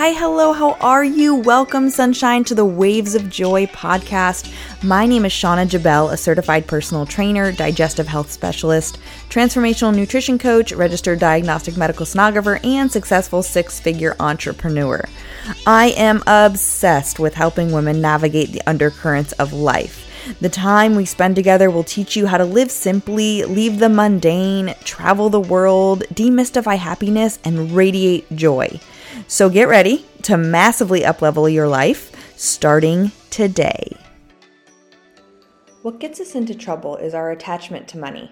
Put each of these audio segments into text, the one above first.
Hi, hello, how are you? Welcome, sunshine, to the Waves of Joy podcast. My name is Shauna Jabel, a certified personal trainer, digestive health specialist, transformational nutrition coach, registered diagnostic medical sonographer, and successful six figure entrepreneur. I am obsessed with helping women navigate the undercurrents of life. The time we spend together will teach you how to live simply, leave the mundane, travel the world, demystify happiness, and radiate joy. So get ready to massively uplevel your life starting today. What gets us into trouble is our attachment to money.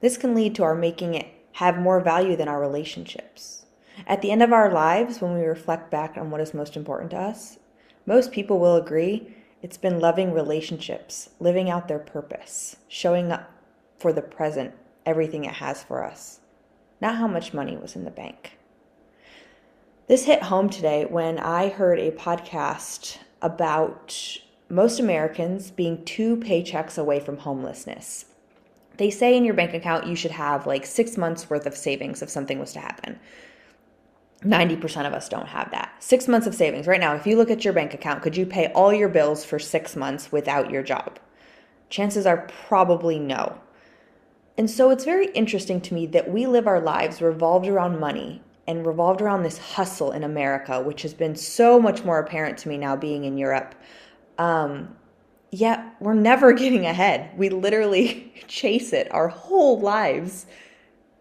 This can lead to our making it have more value than our relationships. At the end of our lives, when we reflect back on what is most important to us, most people will agree it's been loving relationships, living out their purpose, showing up for the present, everything it has for us, not how much money was in the bank. This hit home today when I heard a podcast about most Americans being two paychecks away from homelessness. They say in your bank account you should have like six months worth of savings if something was to happen. 90% of us don't have that. Six months of savings. Right now, if you look at your bank account, could you pay all your bills for six months without your job? Chances are probably no. And so it's very interesting to me that we live our lives revolved around money and revolved around this hustle in America, which has been so much more apparent to me now being in Europe. Um, yet we're never getting ahead. We literally chase it our whole lives,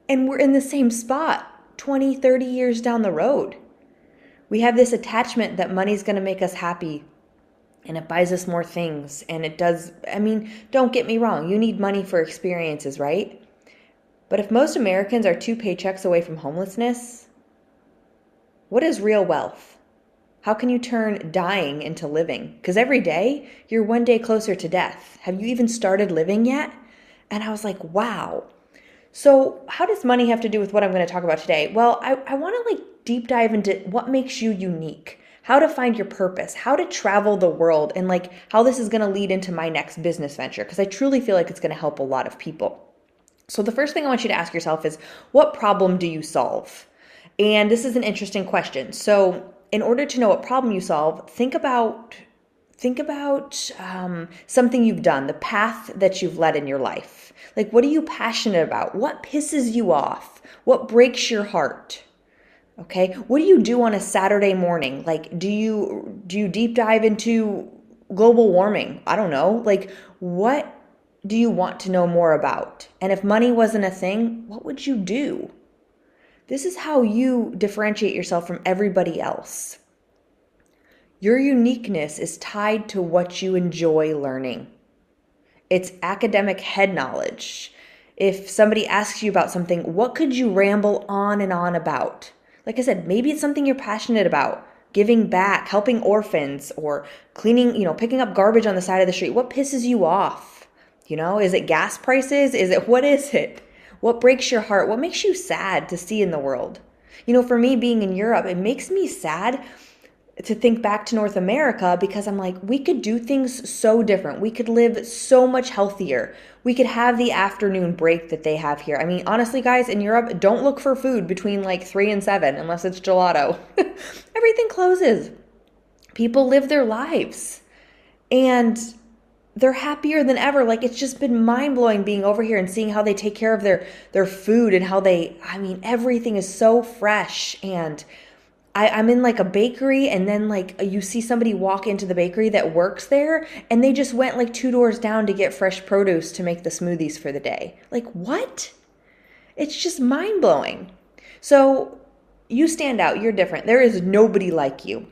and we're in the same spot 20, 30 years down the road. We have this attachment that money's going to make us happy and it buys us more things. And it does, I mean, don't get me wrong, you need money for experiences, right? But if most Americans are two paychecks away from homelessness, what is real wealth? How can you turn dying into living? Because every day you're one day closer to death. Have you even started living yet? And I was like, wow, so, how does money have to do with what I'm going to talk about today? Well, I, I want to like deep dive into what makes you unique, how to find your purpose, how to travel the world, and like how this is going to lead into my next business venture because I truly feel like it's going to help a lot of people. So, the first thing I want you to ask yourself is what problem do you solve? And this is an interesting question. So, in order to know what problem you solve, think about think about um, something you've done, the path that you've led in your life. Like, what are you passionate about? What pisses you off? What breaks your heart? Okay, what do you do on a Saturday morning? Like, do you do you deep dive into global warming? I don't know. Like, what do you want to know more about? And if money wasn't a thing, what would you do? This is how you differentiate yourself from everybody else. Your uniqueness is tied to what you enjoy learning. It's academic head knowledge. If somebody asks you about something, what could you ramble on and on about? Like I said, maybe it's something you're passionate about giving back, helping orphans, or cleaning, you know, picking up garbage on the side of the street. What pisses you off? You know, is it gas prices? Is it what is it? What breaks your heart? What makes you sad to see in the world? You know, for me being in Europe, it makes me sad to think back to North America because I'm like, we could do things so different. We could live so much healthier. We could have the afternoon break that they have here. I mean, honestly, guys, in Europe, don't look for food between like three and seven unless it's gelato. Everything closes. People live their lives and they're happier than ever. Like it's just been mind blowing being over here and seeing how they take care of their their food and how they. I mean, everything is so fresh and I, I'm in like a bakery and then like you see somebody walk into the bakery that works there and they just went like two doors down to get fresh produce to make the smoothies for the day. Like, what? It's just mind blowing. So you stand out, you're different. There is nobody like you.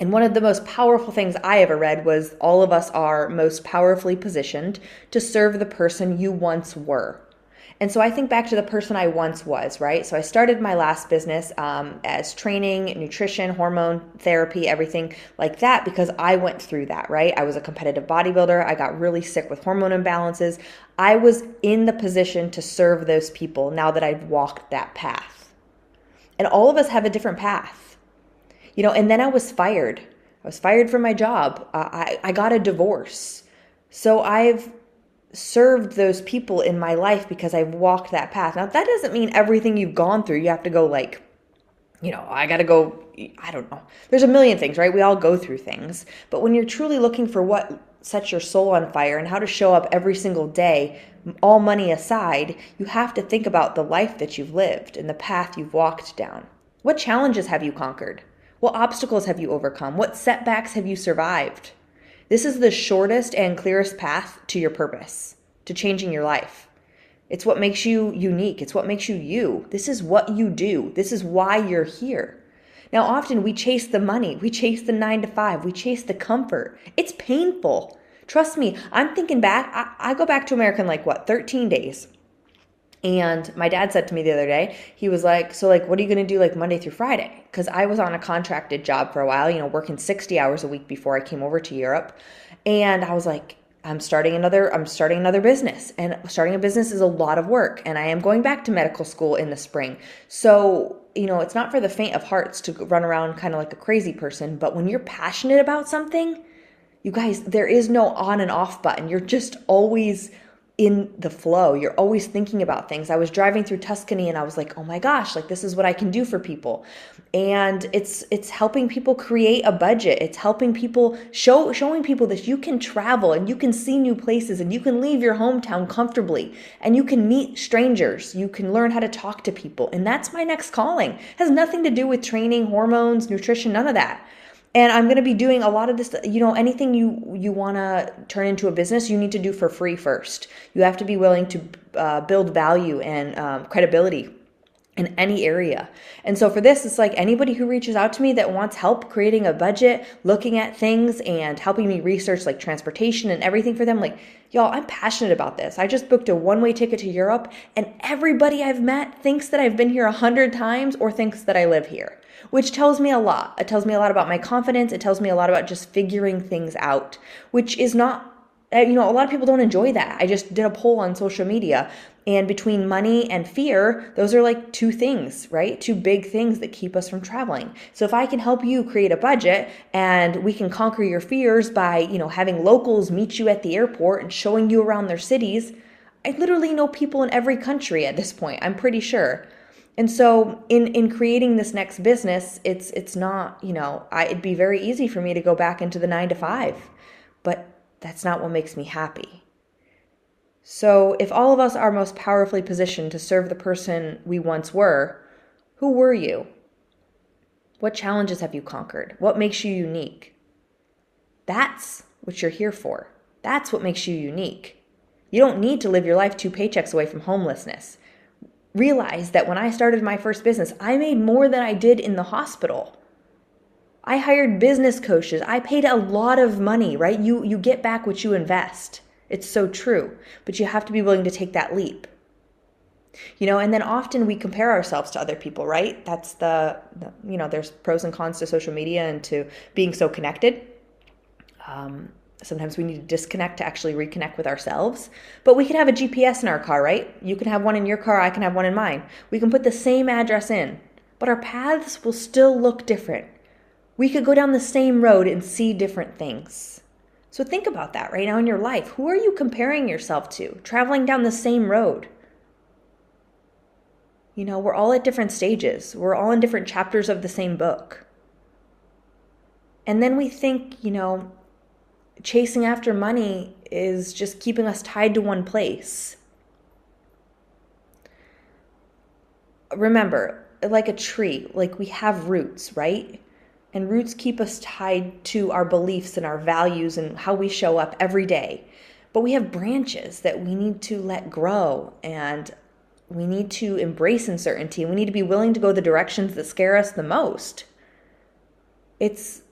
And one of the most powerful things I ever read was all of us are most powerfully positioned to serve the person you once were. And so I think back to the person I once was, right? So I started my last business um, as training, nutrition, hormone therapy, everything like that because I went through that, right? I was a competitive bodybuilder. I got really sick with hormone imbalances. I was in the position to serve those people now that I've walked that path. And all of us have a different path, you know, and then I was fired. I was fired from my job. Uh, I, I got a divorce. So I've served those people in my life because I've walked that path. Now, that doesn't mean everything you've gone through, you have to go like you know, I got to go, I don't know. There's a million things, right? We all go through things. But when you're truly looking for what sets your soul on fire and how to show up every single day, all money aside, you have to think about the life that you've lived and the path you've walked down. What challenges have you conquered? What obstacles have you overcome? What setbacks have you survived? This is the shortest and clearest path to your purpose, to changing your life. It's what makes you unique. It's what makes you you. This is what you do. This is why you're here. Now, often we chase the money, we chase the nine to five, we chase the comfort. It's painful. Trust me, I'm thinking back, I, I go back to America in like what, 13 days. And my dad said to me the other day, he was like, So, like, what are you going to do like Monday through Friday? Because I was on a contracted job for a while, you know, working 60 hours a week before I came over to Europe. And I was like, I'm starting another I'm starting another business and starting a business is a lot of work and I am going back to medical school in the spring. So, you know, it's not for the faint of hearts to run around kind of like a crazy person, but when you're passionate about something, you guys, there is no on and off button. You're just always in the flow. You're always thinking about things. I was driving through Tuscany and I was like, "Oh my gosh, like this is what I can do for people." And it's it's helping people create a budget. It's helping people show showing people that you can travel and you can see new places and you can leave your hometown comfortably and you can meet strangers. You can learn how to talk to people. And that's my next calling. It has nothing to do with training, hormones, nutrition, none of that and i'm going to be doing a lot of this you know anything you you want to turn into a business you need to do for free first you have to be willing to uh, build value and um, credibility in any area. And so for this, it's like anybody who reaches out to me that wants help creating a budget, looking at things and helping me research like transportation and everything for them, like, y'all, I'm passionate about this. I just booked a one way ticket to Europe and everybody I've met thinks that I've been here a hundred times or thinks that I live here which tells me a lot. It tells me a lot about my confidence. It tells me a lot about just figuring things out, which is not, uh, you know, a lot of people don't enjoy that. I just did a poll on social media, and between money and fear, those are like two things, right? Two big things that keep us from traveling. So if I can help you create a budget and we can conquer your fears by, you know, having locals meet you at the airport and showing you around their cities, I literally know people in every country at this point, I'm pretty sure. And so in in creating this next business, it's it's not, you know, I, it'd be very easy for me to go back into the 9 to 5. But that's not what makes me happy. So if all of us are most powerfully positioned to serve the person we once were, who were you? What challenges have you conquered? What makes you unique? That's what you're here for. That's what makes you unique. You don't need to live your life two paychecks away from homelessness realized that when I started my first business, I made more than I did in the hospital. I hired business coaches. I paid a lot of money, right? You you get back what you invest. It's so true, but you have to be willing to take that leap. You know, and then often we compare ourselves to other people, right? That's the, the you know, there's pros and cons to social media and to being so connected. Um, Sometimes we need to disconnect to actually reconnect with ourselves. But we can have a GPS in our car, right? You can have one in your car, I can have one in mine. We can put the same address in, but our paths will still look different. We could go down the same road and see different things. So think about that right now in your life. Who are you comparing yourself to? Traveling down the same road. You know, we're all at different stages, we're all in different chapters of the same book. And then we think, you know, chasing after money is just keeping us tied to one place. Remember, like a tree, like we have roots, right? And roots keep us tied to our beliefs and our values and how we show up every day. But we have branches that we need to let grow and we need to embrace uncertainty. We need to be willing to go the directions that scare us the most. It's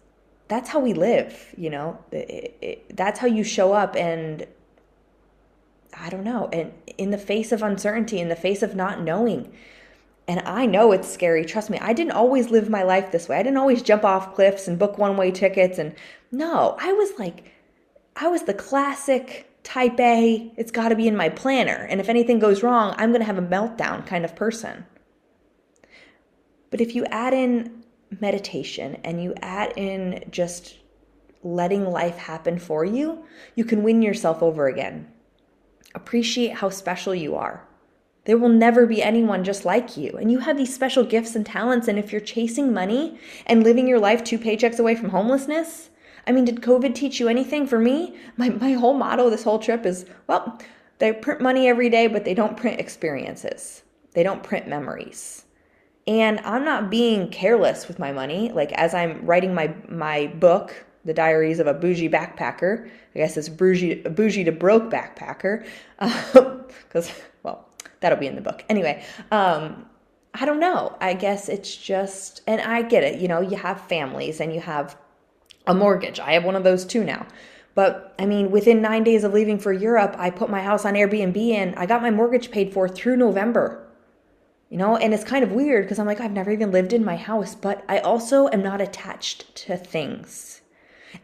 that's how we live, you know. It, it, that's how you show up and I don't know, and in the face of uncertainty, in the face of not knowing. And I know it's scary. Trust me, I didn't always live my life this way. I didn't always jump off cliffs and book one way tickets. And no, I was like, I was the classic type A, it's got to be in my planner. And if anything goes wrong, I'm going to have a meltdown kind of person. But if you add in meditation and you add in just letting life happen for you, you can win yourself over again. Appreciate how special you are. There will never be anyone just like you. And you have these special gifts and talents. And if you're chasing money and living your life two paychecks away from homelessness, I mean, did COVID teach you anything? For me, my, my whole motto this whole trip is well, they print money every day, but they don't print experiences, they don't print memories. And I'm not being careless with my money. Like as I'm writing my my book, The Diaries of a Bougie Backpacker, I guess it's bougie, bougie to broke backpacker, because, well, that'll be in the book. Anyway, um, I don't know. I guess it's just, and I get it. You know, you have families and you have a mortgage. I have one of those too now. But I mean, within nine days of leaving for Europe, I put my house on Airbnb and I got my mortgage paid for through November. You know, and it's kind of weird because I'm like, I've never even lived in my house, but I also am not attached to things.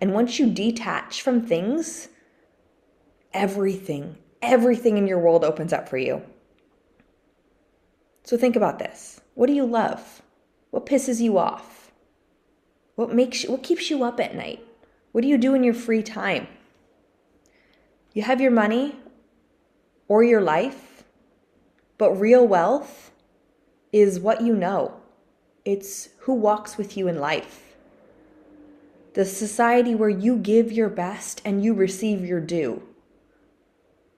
And once you detach from things, everything, everything in your world opens up for you. So think about this. What do you love? What pisses you off? What makes you, what keeps you up at night? What do you do in your free time? You have your money or your life, but real wealth is what you know. It's who walks with you in life. The society where you give your best and you receive your due.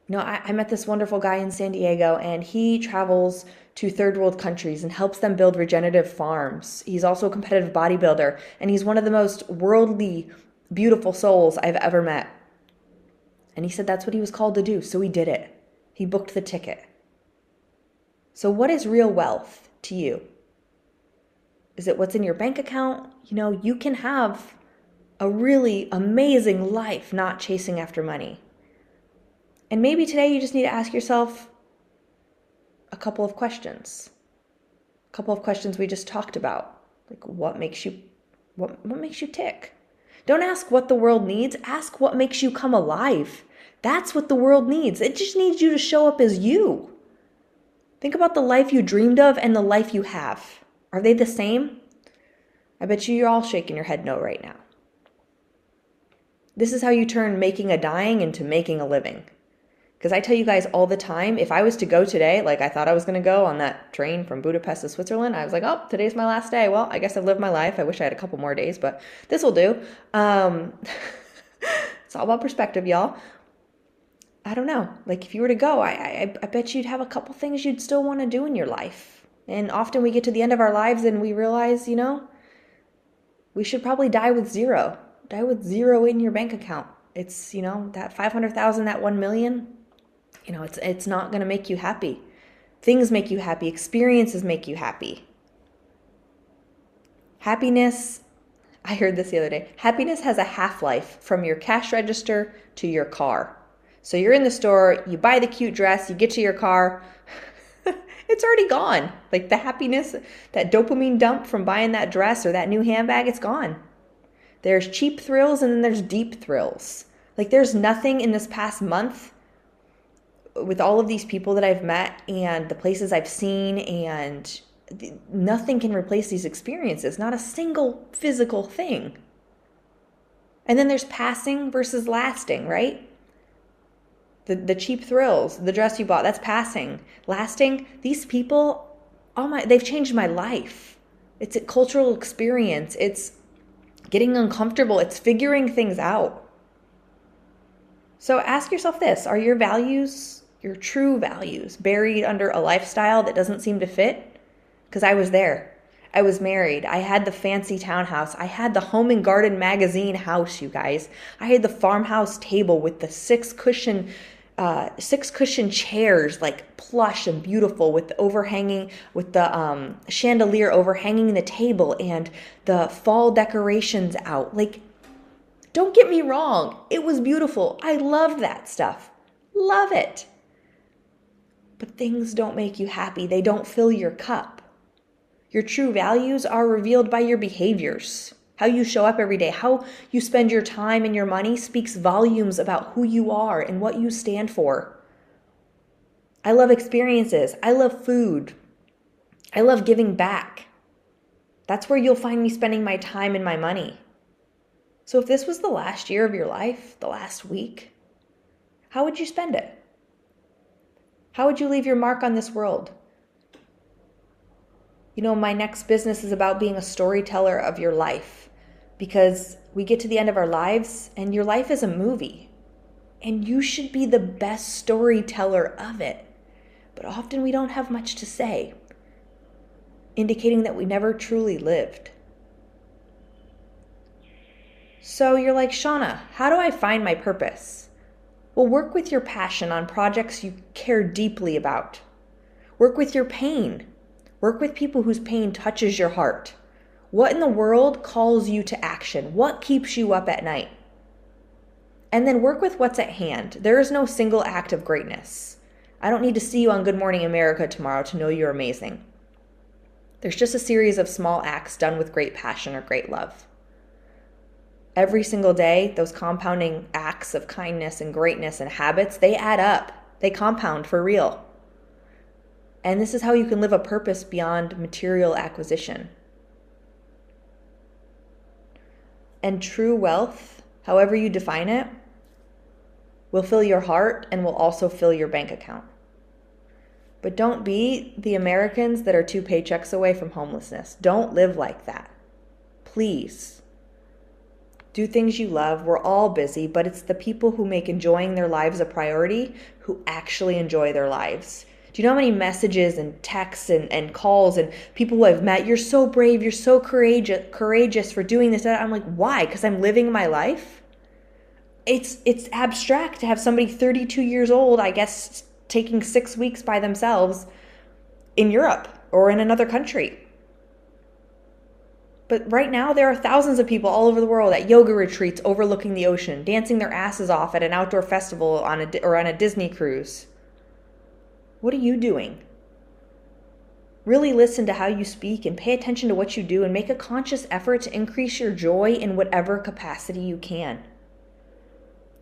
You know, I, I met this wonderful guy in San Diego, and he travels to third world countries and helps them build regenerative farms. He's also a competitive bodybuilder, and he's one of the most worldly, beautiful souls I've ever met. And he said that's what he was called to do, so he did it. He booked the ticket. So, what is real wealth to you? Is it what's in your bank account? You know, you can have a really amazing life not chasing after money. And maybe today you just need to ask yourself a couple of questions. A couple of questions we just talked about. Like what makes you what what makes you tick? Don't ask what the world needs, ask what makes you come alive. That's what the world needs. It just needs you to show up as you. Think about the life you dreamed of and the life you have. Are they the same? I bet you you're all shaking your head no right now. This is how you turn making a dying into making a living. Because I tell you guys all the time, if I was to go today, like I thought I was going to go on that train from Budapest to Switzerland, I was like, oh, today's my last day. Well, I guess I've lived my life. I wish I had a couple more days, but this will do. Um, it's all about perspective, y'all. I don't know. Like if you were to go, I, I, I bet you'd have a couple things you'd still want to do in your life. And often we get to the end of our lives and we realize, you know, we should probably die with zero. Die with zero in your bank account. It's, you know, that 500,000, that 1 million, you know, it's it's not going to make you happy. Things make you happy, experiences make you happy. Happiness, I heard this the other day. Happiness has a half-life from your cash register to your car. So you're in the store, you buy the cute dress, you get to your car, it's already gone. Like the happiness, that dopamine dump from buying that dress or that new handbag, it's gone. There's cheap thrills and then there's deep thrills. Like there's nothing in this past month with all of these people that I've met and the places I've seen, and nothing can replace these experiences, not a single physical thing. And then there's passing versus lasting, right? The, the cheap thrills, the dress you bought, that's passing. Lasting, these people, oh my, they've changed my life. It's a cultural experience. It's getting uncomfortable. It's figuring things out. So ask yourself this Are your values your true values buried under a lifestyle that doesn't seem to fit? Because I was there. I was married. I had the fancy townhouse. I had the home and garden magazine house, you guys. I had the farmhouse table with the six cushion uh, six cushion chairs, like plush and beautiful, with the overhanging, with the um, chandelier overhanging the table and the fall decorations out. Like, don't get me wrong, it was beautiful. I loved that stuff. Love it. But things don't make you happy, they don't fill your cup. Your true values are revealed by your behaviors. How you show up every day, how you spend your time and your money speaks volumes about who you are and what you stand for. I love experiences. I love food. I love giving back. That's where you'll find me spending my time and my money. So, if this was the last year of your life, the last week, how would you spend it? How would you leave your mark on this world? You know, my next business is about being a storyteller of your life because we get to the end of our lives and your life is a movie and you should be the best storyteller of it. But often we don't have much to say, indicating that we never truly lived. So you're like, Shauna, how do I find my purpose? Well, work with your passion on projects you care deeply about. Work with your pain. Work with people whose pain touches your heart. What in the world calls you to action? What keeps you up at night? And then work with what's at hand. There is no single act of greatness. I don't need to see you on Good Morning America tomorrow to know you're amazing. There's just a series of small acts done with great passion or great love every single day, those compounding acts of kindness and greatness and habits, they add up. They compound for real. And this is how you can live a purpose beyond material acquisition. And true wealth, however you define it, will fill your heart and will also fill your bank account. But don't be the Americans that are two paychecks away from homelessness. Don't live like that. Please do things you love. We're all busy, but it's the people who make enjoying their lives a priority who actually enjoy their lives. Do you know how many messages and texts and, and calls and people I've met? You're so brave, you're so courageous courageous for doing this. I'm like, why? Because I'm living my life. It's it's abstract to have somebody 32 years old, I guess, taking six weeks by themselves in Europe or in another country. But right now, there are thousands of people all over the world at yoga retreats overlooking the ocean, dancing their asses off at an outdoor festival on a, or on a Disney cruise. What are you doing? Really listen to how you speak and pay attention to what you do and make a conscious effort to increase your joy in whatever capacity you can.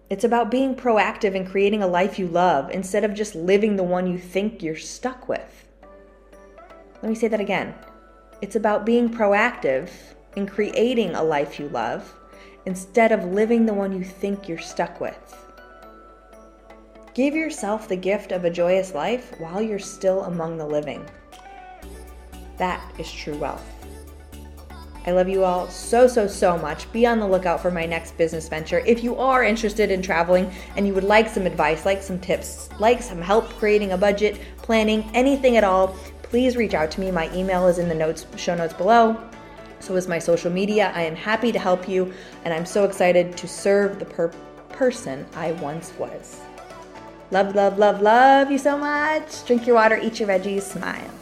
It's about being proactive and creating a life you love instead of just living the one you think you're stuck with. Let me say that again. It's about being proactive in creating a life you love instead of living the one you think you're stuck with. Give yourself the gift of a joyous life while you're still among the living. That is true wealth. I love you all so, so, so much. Be on the lookout for my next business venture. If you are interested in traveling and you would like some advice, like some tips, like some help creating a budget, planning, anything at all, please reach out to me. My email is in the notes show notes below. So is my social media. I am happy to help you, and I'm so excited to serve the per- person I once was. Love, love, love, love you so much. Drink your water, eat your veggies, smile.